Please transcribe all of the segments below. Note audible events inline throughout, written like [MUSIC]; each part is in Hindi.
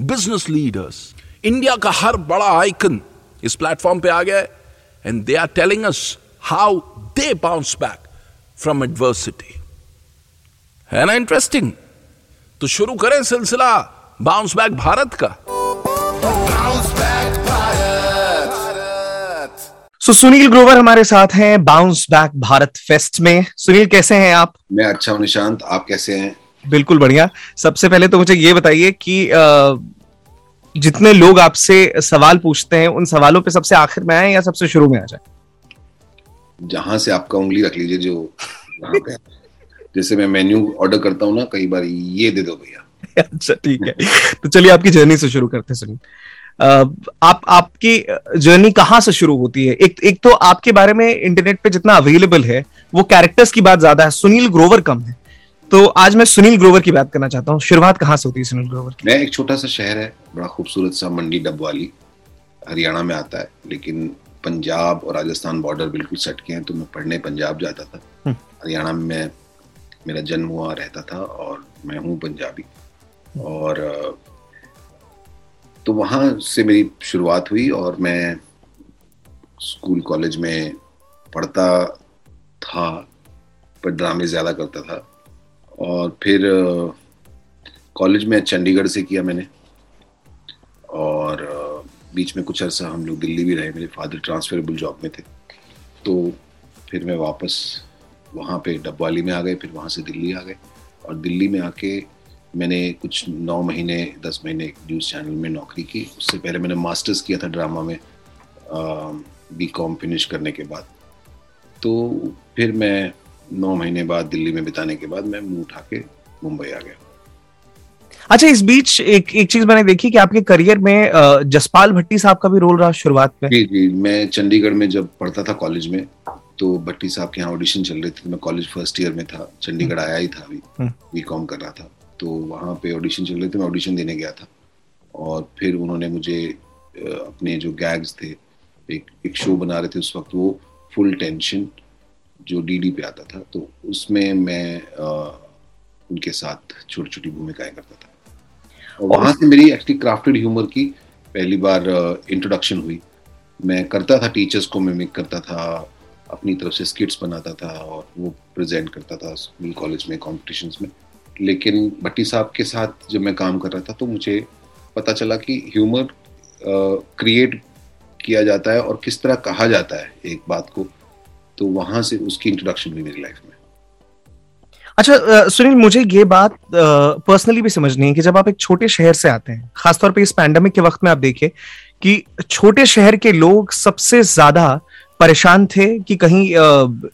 business leaders India का हर बड़ा आइकन इस प्लेटफॉर्म पे आ गया है and they are telling us how they bounce back from adversity है ना इंटरेस्टिंग तो शुरू करें सिलसिला बाउंस बैक भारत का Bounce back सुनील ग्रोवर हमारे साथ हैं बाउंस बैक भारत फेस्ट में। सुनील कैसे हैं आप? मैं अच्छा हूँ निशांत। आप कैसे हैं? बिल्कुल बढ़िया। सबसे पहले तो मुझे ये बताइए कि जितने लोग आपसे सवाल पूछते हैं उन सवालों पे सबसे आखिर में आए या सबसे शुरू में आ जाए? जहाँ से आपका उंगली रख लीजिए जो जैसे मैं मेन्यू ऑर्डर करता हूँ ना कई बार ये दे दो भैया। अच्छा ठीक है। तो चलिए आपकी जर्नी से शुरू करते हैं सुनील आप आपकी जर्नी कहाँ से शुरू होती है? एक एक तो आपके बारे में इंटरनेट पे जितना अवेलेबल है वो कैरेक्टर्स की बात ज़्यादा है सुनील ग्रोवर कम है। तो आज मैं सुनील ग्रोवर की बात करना चाहता हूँ। शुरुआत कहाँ से होती है सुनील ग्रोवर की? मैं एक छोटा सा शहर है बड़ा खूबसूरत सा मंडी डबवाली हरियाणा में आता है लेकिन पंजाब और राजस्थान बॉर्डर बिल्कुल सट के हैं तो मैं पढ़ने पंजाब जाता था। हम्म। हरियाणा में मैं मेरा जन्म हुआ रहता था और मैं हूँ पंजाबी। और तो वहाँ से मेरी शुरुआत हुई और मैं स्कूल कॉलेज में पढ़ता था पर ड्रामे ज़्यादा करता था। और फिर कॉलेज में चंडीगढ़ से किया मैंने। और बीच में कुछ अरसा हम लोग दिल्ली भी रहे, मेरे फादर ट्रांसफरेबल जॉब में थे। तो फिर मैं वापस वहाँ पे डबवाली में आ गए, फिर वहाँ से दिल्ली आ गए। और दिल्ली में आके मैंने कुछ नौ महीने, दस महीने न्यूज़ चैनल में नौकरी की। उससे पहले मैंने मास्टर्स किया था ड्रामा में बी कॉम फिनिश करने के बाद। तो फिर मैं नौ महीने बाद दिल्ली में बिताने के बाद मैं मुँह उठा के मुंबई आ गया। अच्छा इस बीच एक एक चीज़ मैंने देखी कि आपके करियर में जसपाल भट्टी साहब का भी रोल रहा शुरुआत में। जी जी मैं चंडीगढ़ में जब पढ़ता था कॉलेज में तो भट्टी साहब के यहाँ ऑडिशन चल रही थी। मैं कॉलेज फ़र्स्ट ईयर में था चंडीगढ़ आया ही था अभी हम्म। बी कॉम कर रहा था। तो वहाँ पे ऑडिशन चल रहे थे मैं ऑडिशन देने गया था। और फिर उन्होंने मुझे अपने जो गैग्स थे एक एक शो बना रहे थे उस वक्त वो फुल टेंशन जो डीडी पे आता था तो उसमें मैं अ, उनके साथ छोटी छोटी भूमिकाएँ करता था। और वहाँ से मेरी एक्चुअली क्राफ्टेड ह्यूमर की पहली बार इंट्रोडक्शन हुई। मैं करता था टीचर्स को मिमिक करता था अपनी तरफ़ से स्किट्स बनाता था और वो प्रेजेंट करता था स्कूल कॉलेज में कॉम्पिटिशन्स में। लेकिन भट्टी साहब के साथ जब मैं काम कर रहा था तो मुझे पता चला कि ह्यूमर क्रिएट किया जाता है और किस तरह कहा जाता है एक बात को। तो वहाँ से उसकी इंट्रोडक्शन हुई मेरी लाइफ में। अच्छा सुनील, मुझे ये बात पर्सनली भी समझनी है कि जब आप एक छोटे शहर से आते हैं, खासतौर पे इस पैंडेमिक के वक्त में आप देखिए, कि छोटे शहर के लोग सबसे ज़्यादा परेशान थे कि कहीं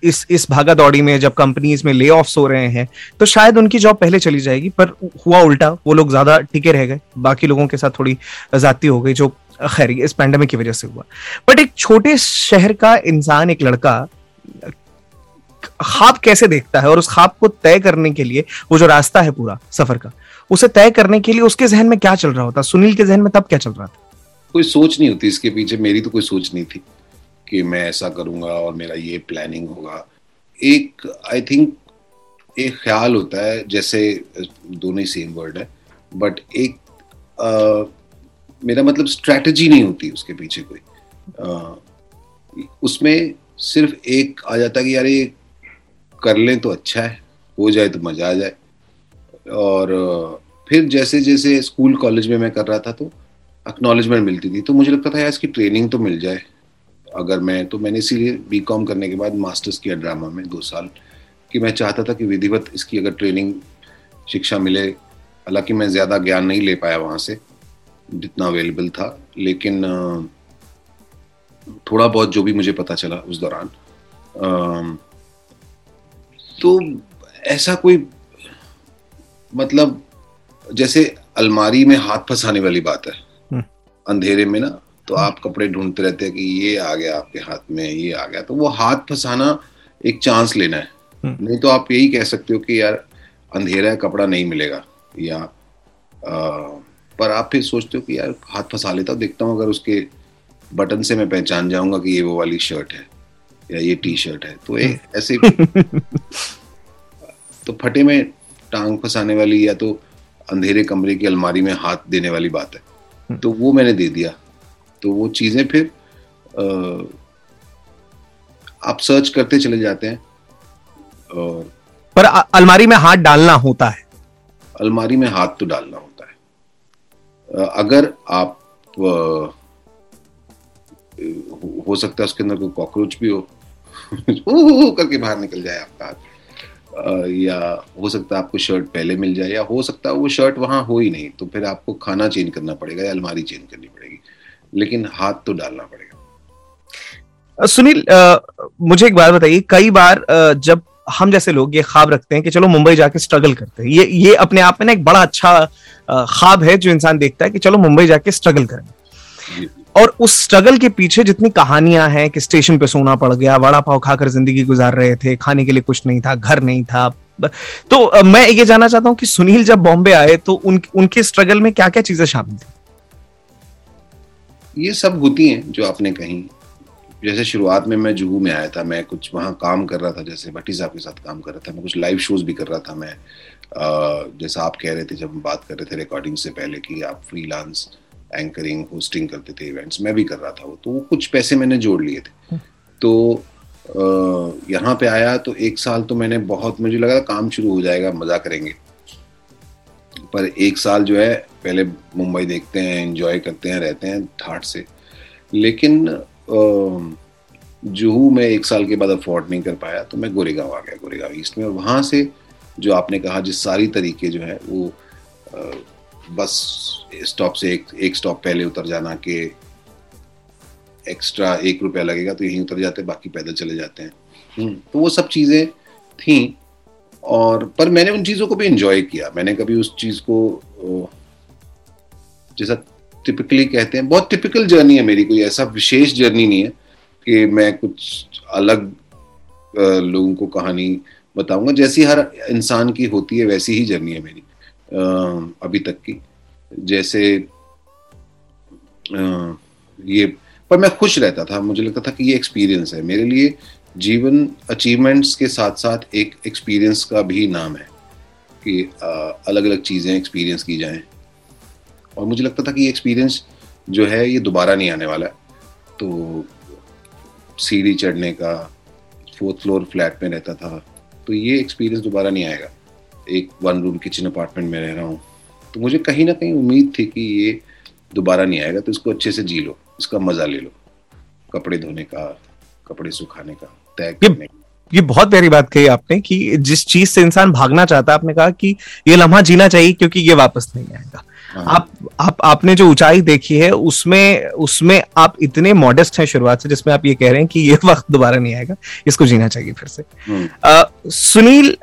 इस इस भागा दौड़ी में जब कंपनीज़ में ले हो रहे हैं तो शायद उनकी जॉब पहले चली जाएगी, पर हुआ उल्टा, वो लोग ज़्यादा टिके रह गए। बाकी लोगों के साथ थोड़ी जाती हो गई, जो खैर इस पैंडमिक की वजह से हुआ। बट एक छोटे शहर का इंसान, एक लड़का ख्वाब कैसे देखता है और उस ख्वाब को तय करने के लिए वो जो रास्ता है पूरा सफ़र का उसे तय करने के लिए उसके जहन में क्या चल रहा होता? सुनील के जहन में तब क्या चल रहा था? कोई सोच नहीं होती इसके पीछे मेरी तो कोई सोच नहीं थी कि मैं ऐसा करूँगा और मेरा ये प्लानिंग होगा। एक आई थिंक एक ख्याल होता है जैसे दोनों ही सेम वर्ड है बट एक अ, मेरा मतलब स्ट्रेटजी नहीं होती उसके पीछे कोई। अ, उसमें सिर्फ़ एक आ जाता कि यार ये कर लें तो अच्छा है, हो जाए तो मज़ा आ जाए। और फिर जैसे जैसे स्कूल कॉलेज में मैं कर रहा था तो एक्नॉलेजमेंट मिलती थी तो मुझे लगता था यार इसकी ट्रेनिंग तो मिल जाए। अगर मैं तो मैंने इसीलिए बी कॉम करने के बाद मास्टर्स किया ड्रामा में दो साल, कि मैं चाहता था कि विधिवत इसकी अगर ट्रेनिंग शिक्षा मिले। हालाँकि मैं ज़्यादा ज्ञान नहीं ले पाया वहाँ से, जितना अवेलेबल था, लेकिन थोड़ा बहुत जो भी मुझे पता चला उस दौरान तो ऐसा कोई मतलब जैसे अलमारी में हाथ फंसाने वाली बात है हम्म। अंधेरे में ना तो आप कपड़े ढूंढते रहते हैं कि ये आ गया आपके हाथ में ये आ गया तो वो हाथ फंसाना एक चांस लेना है हम्म। नहीं तो आप यही कह सकते हो कि यार अंधेरा है कपड़ा नहीं मिलेगा या आ, पर आप फिर सोचते हो कि यार हाथ फंसा लेता देखता हूँ अगर उसके बटन से मैं पहचान जाऊँगा कि ये वो वाली शर्ट है या ये टी शर्ट है। तो एक [LAUGHS] ऐसे तो फटे में टांग फंसाने वाली या तो अंधेरे कमरे की अलमारी में हाथ देने वाली बात है। तो वो मैंने दे दिया। तो वो चीज़ें फिर आप सर्च करते चले जाते हैं और पर अलमारी में हाथ डालना होता है। अलमारी में हाथ तो डालना होता है। अगर आप हो- सकता है उसके अंदर कोई कॉकरोच भी हो। [LAUGHS] करके बाहर निकल जाए आपका हाथ। या हो सकता है आपको शर्ट पहले मिल जाए या हो सकता है वो शर्ट वहाँ हो ही नहीं तो फिर आपको खाना चेंज करना पड़ेगा या अलमारी चेंज करनी पड़ेगी। लेकिन हाथ तो डालना पड़ेगा। सुनील अ, मुझे एक बात बताइए कई बार अ, जब हम जैसे लोग ये ख्वाब रखते हैं कि चलो मुंबई जाके स्ट्रगल करते हैं ये ये अपने आप में ना एक बड़ा अच्छा ख्वाब है जो इंसान देखता है कि चलो मुंबई जाके स्ट्रगल करेंगे जी। और उस स्ट्रगल के पीछे जितनी कहानियाँ हैं कि स्टेशन पे सोना पड़ गया वड़ा पाव खाकर ज़िंदगी गुजार रहे थे खाने के लिए कुछ नहीं था घर नहीं था। तो मैं ये जानना चाहता हूँ कि सुनील जब बॉम्बे आए तो उन, उनके स्ट्रगल में क्या क्या चीज़ें शामिल थी? ये सब होती हैं जो आपने कही। जैसे शुरुआत में मैं जुहू में आया था मैं कुछ वहाँ काम कर रहा था जैसे भट्टी साहब के साथ काम कर रहा था मैं कुछ लाइव शोज़ भी कर रहा था मैं जैसा आप कह रहे थे जब हम बात कर रहे थे रिकॉर्डिंग से पहले कि आप फ्रीलांस एंकरिंग होस्टिंग करते थे इवेंट्स मैं भी कर रहा था वो तो वो कुछ पैसे मैंने जोड़ लिए थे। तो यहाँ पे आया तो एक साल तो मैंने बहुत, मुझे लगा काम शुरू हो जाएगा, मज़ा करेंगे। पर एक साल जो है, पहले मुंबई देखते हैं एंजॉय करते हैं, रहते हैं ठाट से। लेकिन जुहू में एक साल के बाद अफोर्ड नहीं कर पाया तो मैं गोरेगांव आ गया, गोरेगांव ईस्ट में। और वहाँ से, जो आपने कहा, जिस सारी तरीके जो है, वो बस स्टॉप से एक एक स्टॉप पहले उतर जाना कि एक्स्ट्रा एक रुपया लगेगा तो यहीं उतर जाते बाकी पैदल चले जाते हैं। हम्म, तो वो सब चीज़ें थी और पर मैंने उन चीज़ों को भी इंजॉय किया। मैंने कभी उस चीज़ को जैसा टिपिकली कहते हैं बहुत टिपिकल जर्नी है मेरी कोई ऐसा विशेष जर्नी नहीं है कि मैं कुछ अलग लोगों को कहानी बताऊँगा। जैसी हर इंसान की होती है वैसी ही जर्नी है मेरी। अभी तक की। जैसे ये, पर मैं खुश रहता था। मुझे लगता था कि ये एक्सपीरियंस है। मेरे लिए जीवन अचीवमेंट्स के साथ साथ एक एक्सपीरियंस का भी नाम है कि अलग अलग चीज़ें एक्सपीरियंस की जाएँ। और मुझे लगता था कि ये एक्सपीरियंस जो है, ये दोबारा नहीं आने वाला तो सीढ़ी चढ़ने का फोर्थ फ्लोर फ्लैट में रहता था। तो ये एक्सपीरियंस दोबारा नहीं आएगा। एक वन रूम किचन अपार्टमेंट में रह रहा हूँ। तो मुझे कहीं ना कहीं उम्मीद थी कि ये दोबारा नहीं आएगा तो इसको अच्छे से जी लो इसका मज़ा ले लो। कपड़े धोने का कपड़े सुखाने का तय करने का। ये बहुत प्यारी बात कही आपने कि जिस चीज़ से इंसान भागना चाहता है आपने कहा कि ये लम्हा जीना चाहिए क्योंकि ये वापस नहीं आएगा। हाँ। आप आप आपने जो ऊंचाई देखी है उसमें उसमें आप इतने मॉडेस्ट हैं शुरुआत से जिसमें आप ये कह रहे हैं कि ये [LAUGHS] वक्त दोबारा नहीं आएगा इसको जीना चाहिए फिर से। हम्म। अ, सुनील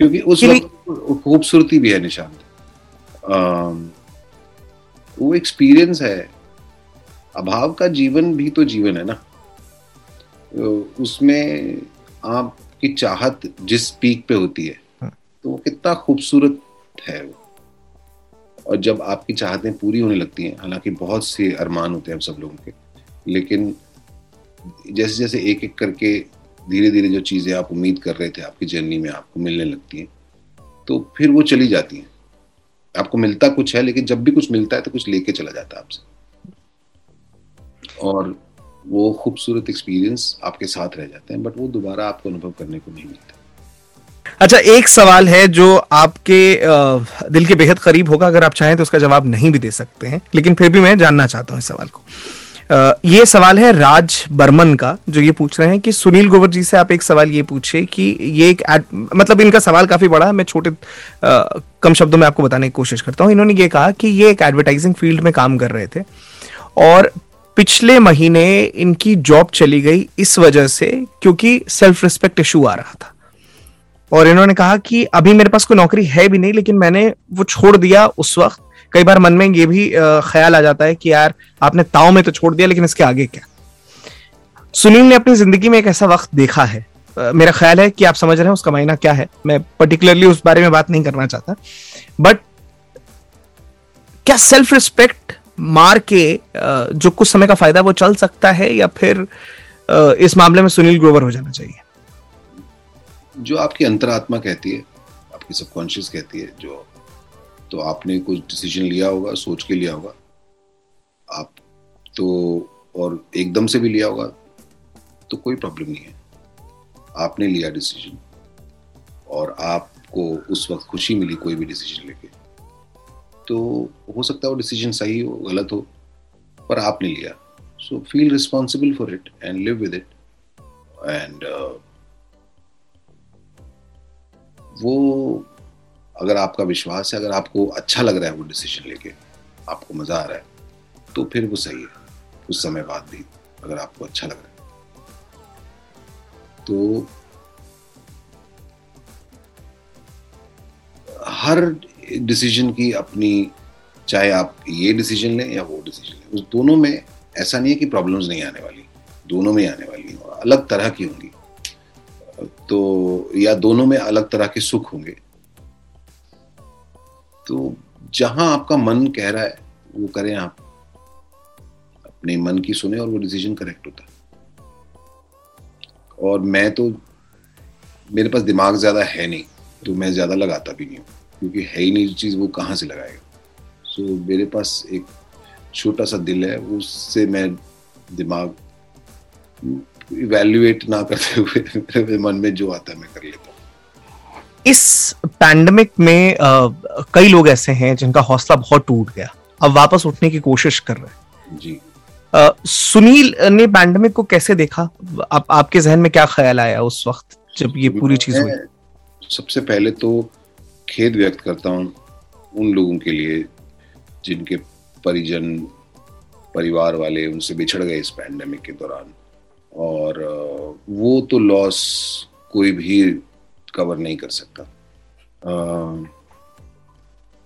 क्योंकि उस वक्त खूबसूरती भी है निशांत। वो एक्सपीरियंस है। अभाव का जीवन भी तो जीवन है ना। तो उसमें आपकी चाहत जिस पीक पे होती है तो वो कितना खूबसूरत है वो। और जब आपकी चाहतें पूरी होने लगती हैं हालाँकि बहुत से अरमान होते हैं हम सब लोगों के लेकिन जैसे जैसे एक एक करके धीरे धीरे जो चीज़ें आप उम्मीद कर रहे थे आपकी जर्नी में आपको मिलने लगती हैं तो फिर वो चली जाती हैं। आपको मिलता कुछ है, लेकिन जब भी कुछ मिलता है तो कुछ लेके चला जाता है आपसे। और वो खूबसूरत एक्सपीरियंस आपके साथ रह जाते हैं बट वो दोबारा आपको अनुभव करने को नहीं मिलता। अच्छा एक सवाल है जो आपके दिल के बेहद करीब होगा, अगर आप चाहें तो उसका जवाब नहीं भी दे सकते हैं, लेकिन फिर भी मैं जानना चाहता हूँ इस सवाल को। ये सवाल है राज बर्मन का, जो ये पूछ रहे हैं कि सुनील गोवर जी से आप एक सवाल ये पूछे कि ये एक मतलब इनका सवाल काफ़ी बड़ा है, मैं छोटे कम शब्दों में आपको बताने की कोशिश करता हूँ। इन्होंने ये कहा कि ये एक एडवर्टाइजिंग फ़ील्ड में काम कर रहे थे और पिछले महीने इनकी जॉब चली गई इस वजह से क्योंकि सेल्फ रिस्पेक्ट इशू आ रहा था। और इन्होंने कहा कि अभी मेरे पास कोई नौकरी है भी नहीं, लेकिन मैंने वो छोड़ दिया उस वक्त। कई बार मन में ये भी ख्याल आ जाता है कि यार, आपने ताव में तो छोड़ दिया, लेकिन इसके आगे क्या? सुनील ने अपनी ज़िंदगी में एक ऐसा वक्त देखा है। मेरा ख्याल है कि आप समझ रहे हैं उसका महीना क्या है। मैं पर्टिकुलरली उस बारे में बात नहीं करना चाहता। बट क्या सेल्फ रिस्पेक्ट मार के जो कुछ समय का फ़ायदा वो चल सकता है, या फिर इस मामले में सुनील ग्रोवर हो जाना चाहिए? जो आपकी अंतरात्मा कहती है, आपकी सबकॉन्शियस कहती है, जो तो आपने कुछ डिसीज़न लिया होगा, सोच के लिया होगा। आप तो और एकदम से भी लिया होगा तो कोई प्रॉब्लम नहीं है। आपने लिया डिसीज़न और आपको उस वक्त खुशी मिली कोई भी डिसीज़न लेके। तो हो सकता है वो डिसीज़न सही हो, गलत हो, पर आपने लिया। So feel responsible for it and live with it and वो अगर आपका विश्वास है, अगर आपको अच्छा लग रहा है वो डिसीज़न लेके, आपको मज़ा आ रहा है तो फिर वो सही है। कुछ समय बाद भी अगर आपको अच्छा लग रहा है। तो हर डिसीज़न की अपनी, चाहे आप ये डिसीज़न लें या वो डिसीज़न लें, उस दोनों में ऐसा नहीं है कि प्रॉब्लम्स नहीं आने वाली, दोनों में आने वाली हैं अलग तरह की होंगी। तो या दोनों में अलग तरह के सुख होंगे तो जहाँ आपका मन कह रहा है वो करें आप। अपने मन की सुने और वो डिसीज़न करेक्ट होता है। और मैं तो मेरे पास दिमाग ज़्यादा है नहीं तो मैं ज़्यादा लगाता भी नहीं हूँ क्योंकि है ही नहीं चीज़ वो कहाँ से लगाएगा। सो so, मेरे पास एक छोटा सा दिल है उससे मैं दिमाग इवेल्युएट ना करते हुए मन में जो आता है मैं कर लेता हूँ। इस पैंडमिक में अ, कई लोग ऐसे हैं जिनका हौसला बहुत टूट गया। अब वापस उठने की कोशिश कर रहे हैं। जी। अ, सुनील ने पैंडमिक को कैसे देखा? आप आपके जहन में क्या ख्याल आया उस वक्त जब ये पूरी चीज़ हुई? सबसे पहले तो खेद व्यक्त करता हूँ उन लोगों के लिए जिनके परिजन परिवार वाले उनसे बिछड़ गए इस पैंडमिक के दौरान। और वो तो लॉस कोई भी कवर नहीं कर सकता। अ,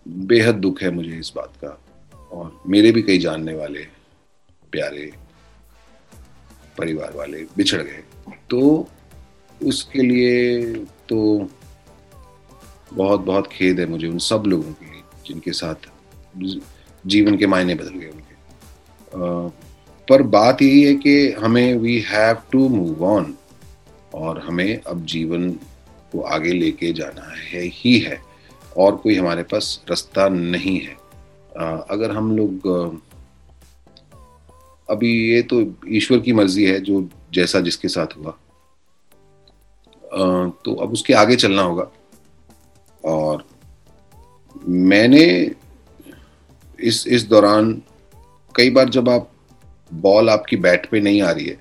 बेहद दुख है मुझे इस बात का और मेरे भी कई जानने वाले प्यारे परिवार वाले बिछड़ गए। तो उसके लिए तो बहुत बहुत खेद है मुझे उन सब लोगों के लिए जिनके साथ जीवन के मायने बदल गए उनके। पर बात यही है कि हमें we have to move on और हमें अब जीवन को आगे लेके जाना है ही है, और कोई हमारे पास रास्ता नहीं है। अगर हम लोग अभी ये तो ईश्वर की मर्ज़ी है, जो जैसा जिसके साथ हुआ। तो अब उसके आगे चलना होगा। और मैंने इस इस दौरान कई बार जब आप, बॉल आपकी बैट पे नहीं आ रही है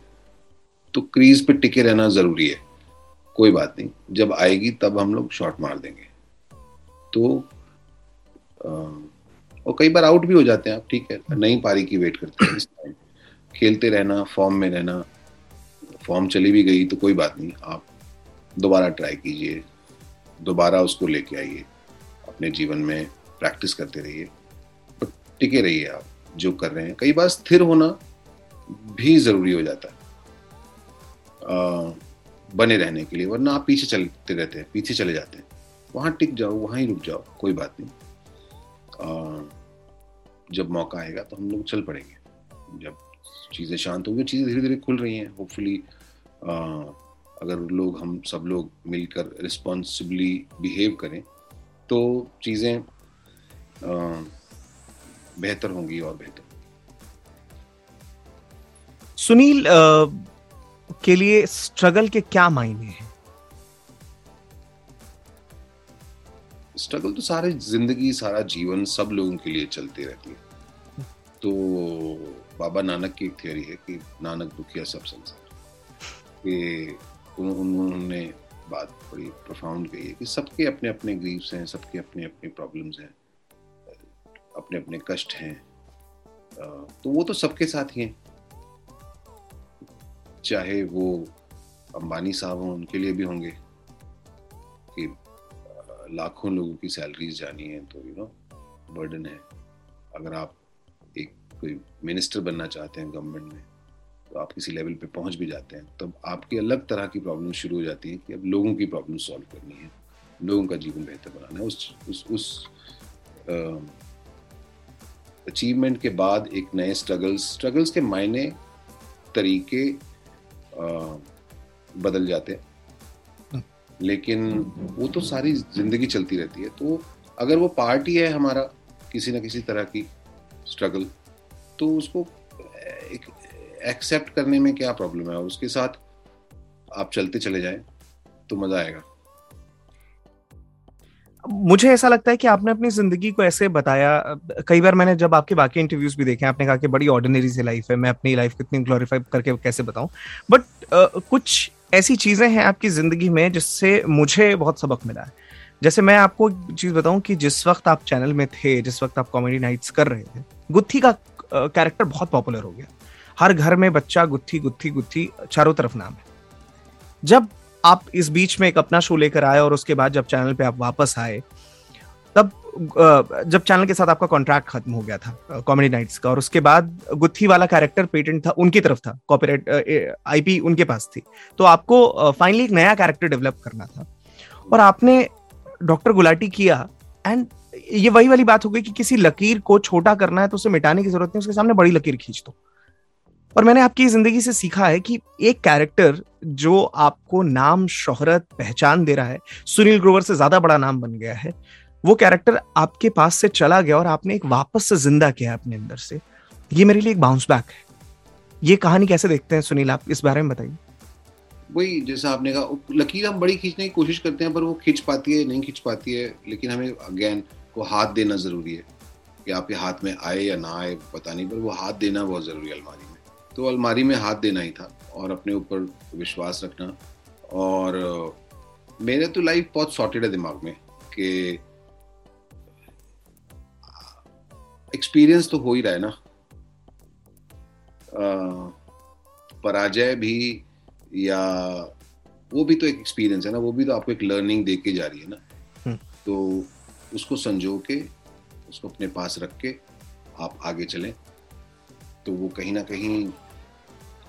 तो क्रीज पे टिके रहना ज़रूरी है। कोई बात नहीं। जब आएगी तब हम लोग शॉट मार देंगे। तो अ, और कई बार आउट भी हो जाते हैं आप ठीक है। नई पारी की वेट करते हैं इस टाइम खेलते रहना फॉर्म में रहना फॉर्म चली भी गई तो कोई बात नहीं। आप दोबारा ट्राई कीजिए। दोबारा उसको लेके आइए। अपने जीवन में प्रैक्टिस करते रहिए। टिके रहिए आप जो कर रहे हैं। कई बार स्थिर होना भी ज़रूरी हो जाता है। बने रहने के लिए वरना आप पीछे चलते रहते हैं पीछे चले जाते हैं। वहाँ टिक जाओ वहाँ ही रुक जाओ कोई बात नहीं। अ, जब मौका आएगा तो हम लोग चल पड़ेंगे। जब चीज़ें शांत होंगी चीज़ें धीरे धीरे खुल रही हैं होपफुली अगर लोग हम सब लोग मिलकर रिस्पॉन्सिबली बिहेव करें तो चीज़ें बेहतर होंगी और बेहतर। सुनील के लिए स्ट्रगल के क्या मायने हैं? स्ट्रगल तो सारे ज़िंदगी, सारा जीवन सब लोगों के लिए चलती रहती है। तो बाबा नानक की एक थियोरी है कि नानक दुखिया सब संसार। कि उन्होंने बात बड़ी प्रोफाउंड कही है कि सबके अपने अपने ग्रीव्स हैं, सबके अपने अपने प्रॉब्लम्स हैं अपने अपने कष्ट हैं। तो वो तो सबके साथ ही हैं। चाहे वो अंबानी साहब हों, उनके लिए भी होंगे कि लाखों लोगों की सैलरीज जानी है तो यू नो बर्डन है। अगर आप एक कोई मिनिस्टर बनना चाहते हैं गवर्नमेंट में तो आप किसी लेवल पे पहुँच भी जाते हैं, तब आपकी अलग तरह की प्रॉब्लम शुरू हो जाती है कि अब लोगों की प्रॉब्लम सॉल्व करनी है, लोगों का जीवन बेहतर बनाना है। उस उस उस अचीवमेंट के बाद एक नए स्ट्रगल्स स्ट्रगल्स के मायने तरीके बदल जाते हैं। लेकिन वो तो सारी ज़िंदगी चलती रहती है। तो अगर वो पार्ट ही है हमारा, किसी ना किसी तरह की स्ट्रगल तो उसको एक एक्सेप्ट करने में क्या प्रॉब्लम है? और उसके साथ आप चलते चले जाएँ तो मज़ा आएगा। मुझे ऐसा लगता है कि आपने अपनी ज़िंदगी को ऐसे बताया कई बार मैंने जब आपके बाकी इंटरव्यूज़ भी देखे आपने कहा कि बड़ी ऑर्डिनरी सी लाइफ है मैं अपनी लाइफ को इतनी ग्लोरीफाई करके कैसे बताऊँ? बट uh, कुछ ऐसी चीज़ें हैं आपकी ज़िंदगी में जिससे मुझे बहुत सबक मिला है। जैसे मैं आपको चीज़ बताऊँ कि जिस वक्त आप चैनल में थे जिस वक्त आप कॉमेडी नाइट्स कर रहे थे गुत्थी का कैरेक्टर uh, बहुत पॉपुलर हो गया। हर घर में बच्चा गुत्थी गुत्थी गुत्थी चारों तरफ़ नाम है। जब आप इस बीच में एक अपना शो लेकर आए और उसके बाद जब चैनल पे आप वापस आए, तब जब चैनल के साथ आपका कॉन्ट्रैक्ट खत्म हो गया था कॉमेडी नाइट्स का, और उसके बाद गुत्थी वाला कैरेक्टर पेटेंट था, उनकी तरफ़ था कॉपीराइट आईपी उनके पास थी। तो आपको फाइनली एक नया कैरेक्टर डेवलप करना था, और आपने डॉक्टर गुलाटी किया एंड ये वही वाली बात हो गई कि किसी लकीर को छोटा करना है तो उसे मिटाने की ज़रूरत नहीं, उसके सामने बड़ी लकीर खींच दो। और मैंने आपकी ज़िंदगी से सीखा है कि एक कैरेक्टर जो आपको नाम, शोहरत, पहचान दे रहा है, सुनील ग्रोवर से ज़्यादा बड़ा नाम बन गया है, वो कैरेक्टर आपके पास से चला गया और आपने एक वापस से ज़िंदा किया अपने अंदर से। ये मेरे लिए एक बाउंस बैक है। ये कहानी कैसे देखते हैं सुनील, आप इस बारे में बताइए। वही, जैसा आपने कहा लकीर हम बड़ी खींचने की कोशिश करते हैं, पर वो खींच पाती है, नहीं खींच पाती है, लेकिन हमें अगेन को हाथ देना ज़रूरी है, कि आपके हाथ में आए या ना आए, पता नहीं, पर वो हाथ देना बहुत ज़रूरी है अलमारी तो अलमारी में हाथ देना ही था और अपने ऊपर विश्वास रखना। और मेरे तो लाइफ बहुत सॉर्टेड है दिमाग में कि एक्सपीरियंस तो हो ही रहा है ना। पराजय भी या वो भी तो एक एक्सपीरियंस है ना वो भी तो आपको एक लर्निंग दे के जा रही है ना। हम्म। तो उसको संजो के उसको अपने पास रख के आप आगे चलें। तो वो कहीं ना कहीं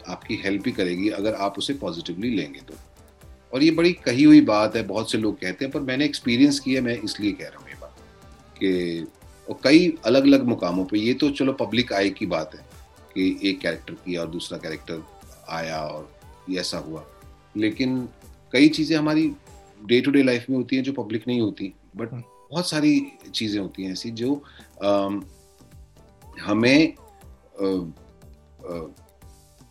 आपकी हेल्प ही करेगी अगर आप उसे पॉजिटिवली लेंगे तो और ये बड़ी कही हुई बात है बहुत से लोग कहते हैं पर मैंने एक्सपीरियंस किया मैं इसलिए कह रहा हूँ ये बात कि और कई अलग अलग मुकामों पे ये तो चलो पब्लिक आई की बात है कि एक कैरेक्टर किया और दूसरा कैरेक्टर आया और ये ऐसा हुआ लेकिन कई चीज़ें हमारी डे टू डे लाइफ में होती हैं जो पब्लिक नहीं होती बट हम्म। बहुत सारी चीज़ें होती हैं ऐसी जो अम, हमें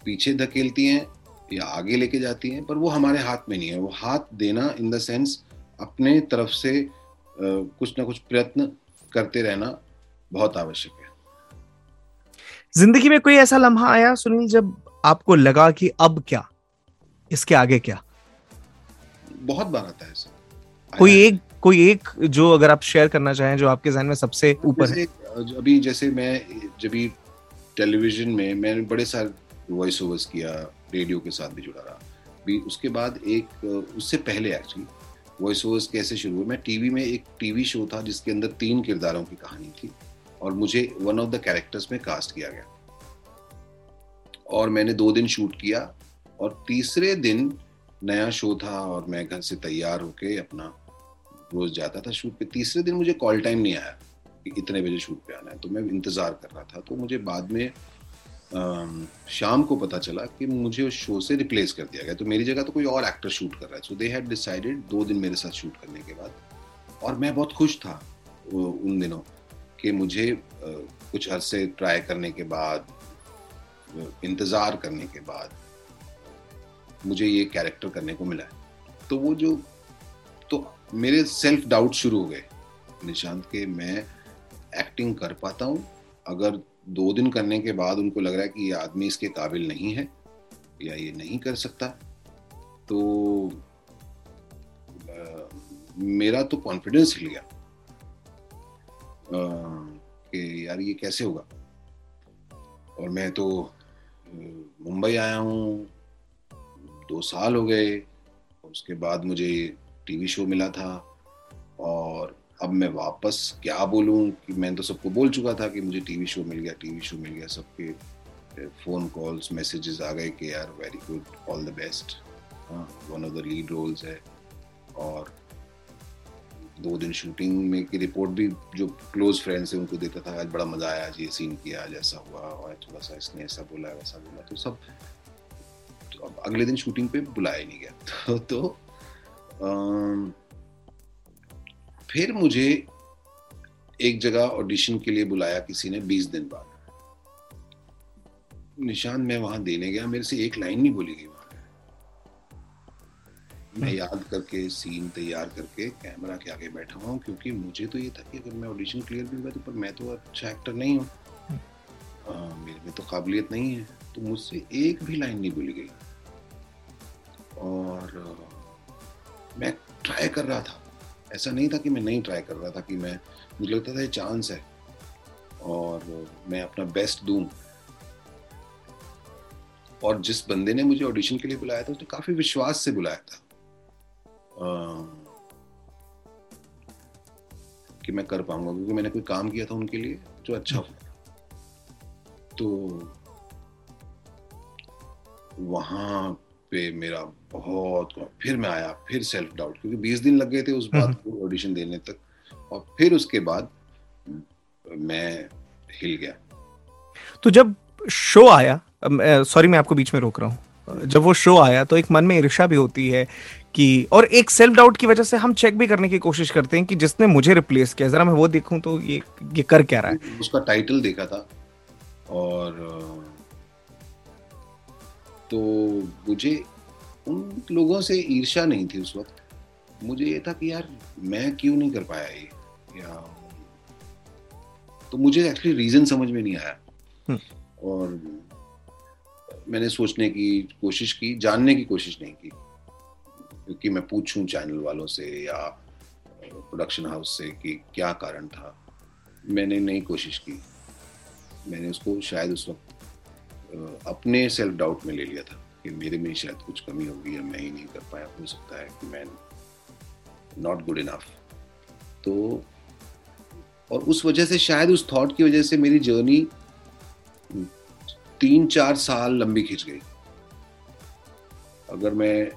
पीछे धकेलती हैं या आगे लेके जाती हैं पर वो हमारे हाथ में नहीं है। वो हाथ देना इन द सेंस अपने तरफ़ से कुछ ना कुछ प्रयत्न करते रहना बहुत आवश्यक है। ज़िंदगी में कोई ऐसा लम्हा आया सुनील जब आपको लगा कि अब क्या? इसके आगे क्या? बहुत बार आता है ऐसा। कोई एक कोई एक जो अगर आप शेयर करना चाहें जो आपके जहन में सबसे ऊपर है। अभी जैसे मैं जब टेलीविज़न में मैंने बड़े सारे वॉइस ओवर्स किया रेडियो के साथ भी जुड़ा रहा। भी उसके बाद एक, उससे पहले एक्चुअली वॉइस ओवर्स कैसे शुरू हुए, मैं टीवी में एक टीवी शो था जिसके अंदर तीन किरदारों की कहानी थी और मुझे वन ऑफ़ द कैरेक्टर्स में कास्ट किया गया। और मैंने दो दिन शूट किया और तीसरे दिन नया शो था और मैं घर से तैयार होके अपना रोज जाता था शूट पे। तीसरे दिन मुझे कॉल टाइम नहीं आया। कि इतने बजे शूट पे आना है। तो मैं इंतज़ार कर रहा था। तो मुझे बाद में शाम को पता चला कि मुझे उस शो से रिप्लेस कर दिया गया। तो मेरी जगह तो कोई और एक्टर शूट कर रहा है। सो दे हैड डिसाइडेड दो दिन मेरे साथ शूट करने के बाद। और मैं बहुत खुश था उन दिनों कि मुझे कुछ अरसे ट्राई करने के बाद इंतज़ार करने के बाद मुझे ये कैरेक्टर करने को मिला है। तो वो जो तो मेरे सेल्फ डाउट शुरू हो गए, निशांत, के मैं एक्टिंग कर पाता हूँ। अगर दो दिन करने के बाद उनको लग रहा है कि ये आदमी इसके काबिल नहीं है या ये नहीं कर सकता तो अ, मेरा तो कॉन्फिडेंस हिल गया। कि यार ये कैसे होगा? और मैं तो मुंबई आया हूँ दो साल हो गए उसके बाद मुझे टीवी शो मिला था और अब मैं वापस क्या बोलूँ कि मैं तो सबको बोल चुका था कि मुझे टीवी शो मिल गया टीवी शो मिल गया सबके फ़ोन कॉल्स मैसेजेस आ गए कि यार very good all the best one of the lead roles है। और दो दिन शूटिंग में की रिपोर्ट भी जो क्लोज फ्रेंड्स हैं उनको देता था आज बड़ा मज़ा आया आज ये सीन किया आज ऐसा हुआ और थोड़ा सा इसने ऐसा बोला वैसा बोला। तो सब तो अब अगले दिन शूटिंग पे बुलाया नहीं गया। [LAUGHS] तो, तो अम, फिर मुझे एक जगह ऑडिशन के लिए बुलाया किसी ने बीस दिन बाद। निशान मैं वहाँ देने गया मेरे से एक लाइन नहीं बोली गई वहाँ। मैं याद करके सीन तैयार करके कैमरा के आगे बैठा हुआ हूँ क्योंकि मुझे तो ये था कि अगर मैं ऑडिशन क्लियर भी हुआ तो पर मैं तो अच्छा एक्टर नहीं हूँ। मेरे में तो काबिलियत नहीं है तो मुझसे एक भी लाइन नहीं बोली गई। और मैं ट्राई कर रहा था। ऐसा नहीं था कि मैं नहीं ट्राई कर रहा था कि मैं मुझे लगता था ये चांस है। और मैं अपना बेस्ट दूँ। और जिस बंदे ने मुझे ऑडिशन के लिए बुलाया था उसने काफ़ी विश्वास से बुलाया था। अम, कि मैं कर पाऊँगा क्योंकि मैंने कोई काम किया था उनके लिए जो अच्छा तो वहाँ पे मेरा बहुत फिर मैं आया फिर सेल्फ डाउट क्योंकि 20 दिन लग गए थे उस बात को ऑडिशन देने तक। और फिर उसके बाद मैं हिल गया। तो जब शो आया सॉरी मैं आपको बीच में रोक रहा हूँ। जब वो शो आया तो एक मन में ईर्षा भी होती है कि और एक सेल्फ डाउट की वजह से हम चेक भी करने की कोशिश करते हैं कि जिसने मुझे रिप्लेस किया जरा मैं वो देखूँ तो ये ये कर क्या रहा है? उसका टाइटल देखा था और तो मुझे उन लोगों से ईर्षा नहीं थी उस वक्त। मुझे ये था कि यार मैं क्यों नहीं कर पाया ये? या तो मुझे एक्चुअली रीजन समझ में नहीं आया। हम्म। और मैंने सोचने की कोशिश की जानने की कोशिश नहीं की। क्योंकि मैं पूछूँ चैनल वालों से या प्रोडक्शन हाउस से कि क्या कारण था। मैंने नहीं कोशिश की। मैंने उसको शायद उस वक्त अपने सेल्फ डाउट में ले लिया था कि मेरे में शायद कुछ कमी होगी या मैं ही नहीं कर पाया। हो सकता है कि मैं नॉट गुड इनफ तो और उस वजह से शायद उस थॉट की वजह से मेरी जर्नी तीन चार साल लंबी खिंच गई। अगर मैं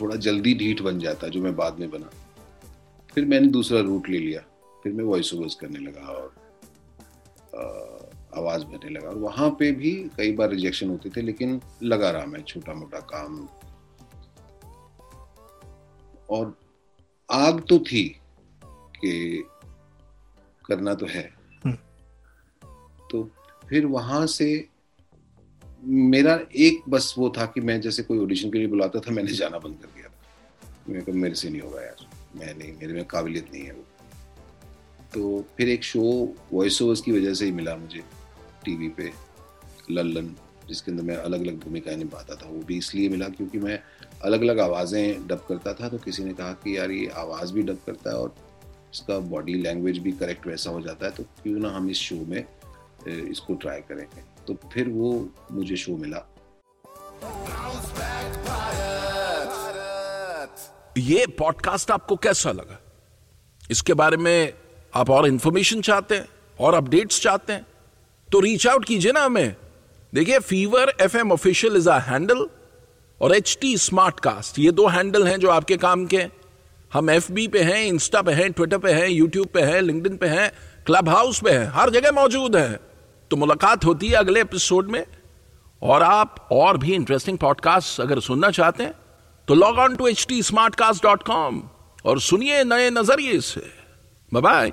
थोड़ा जल्दी ढीठ बन जाता जो मैं बाद में बना फिर मैंने दूसरा रूट ले लिया फिर मैं वॉइस ओवर्स करने लगा और अ, आवाज़ भरने लगा। और वहाँ पे भी कई बार रिजेक्शन होते थे लेकिन लगा रहा मैं छोटा मोटा काम। और आग तो थी कि करना तो है। हम्म। तो फिर वहाँ से मेरा एक बस वो था कि मैं जैसे कोई ऑडिशन के लिए बुलाता था मैंने जाना बंद कर दिया था। मैं कहा मेरे से नहीं होगा यार। मैं नहीं मेरे में काबिलियत नहीं है वो। तो फिर एक शो वॉइस ओवर्स की वजह से ही मिला मुझे। टीवी पे लल्लन, जिसके अंदर मैं अलग अलग भूमिकाएँ निभाता था, वो भी इसलिए मिला क्योंकि मैं अलग अलग आवाज़ें डब करता था तो किसी ने कहा कि यार ये आवाज़ भी डब करता है और इसका बॉडी लैंग्वेज भी करेक्ट वैसा हो जाता है तो क्यों ना हम इस शो में इसको ट्राई करेंगे। तो फिर वो मुझे शो मिला। ये पॉडकास्ट आपको कैसा लगा? इसके बारे में आप और इंफॉर्मेशन चाहते हैं, और अपडेट्स चाहते हैं? तो रीच आउट कीजिए ना हमें। देखिए fever F M official is a handle और एच टी स्मार्ट कास्ट ये दो हैंडल हैं जो आपके काम के हम एफ़ बी पे हैं इंस्टा पे हैं ट्विटर पे हैं यूट्यूब पे हैं लिंक्डइन पे हैं क्लब हाउस पे हैं, हर जगह मौजूद हैं। तो मुलाकात होती है अगले एपिसोड में और आप और भी इंटरेस्टिंग पॉडकास्ट अगर सुनना चाहते हैं तो log on to H T smart cast dot com और सुनिए नए नज़रिए से। बाय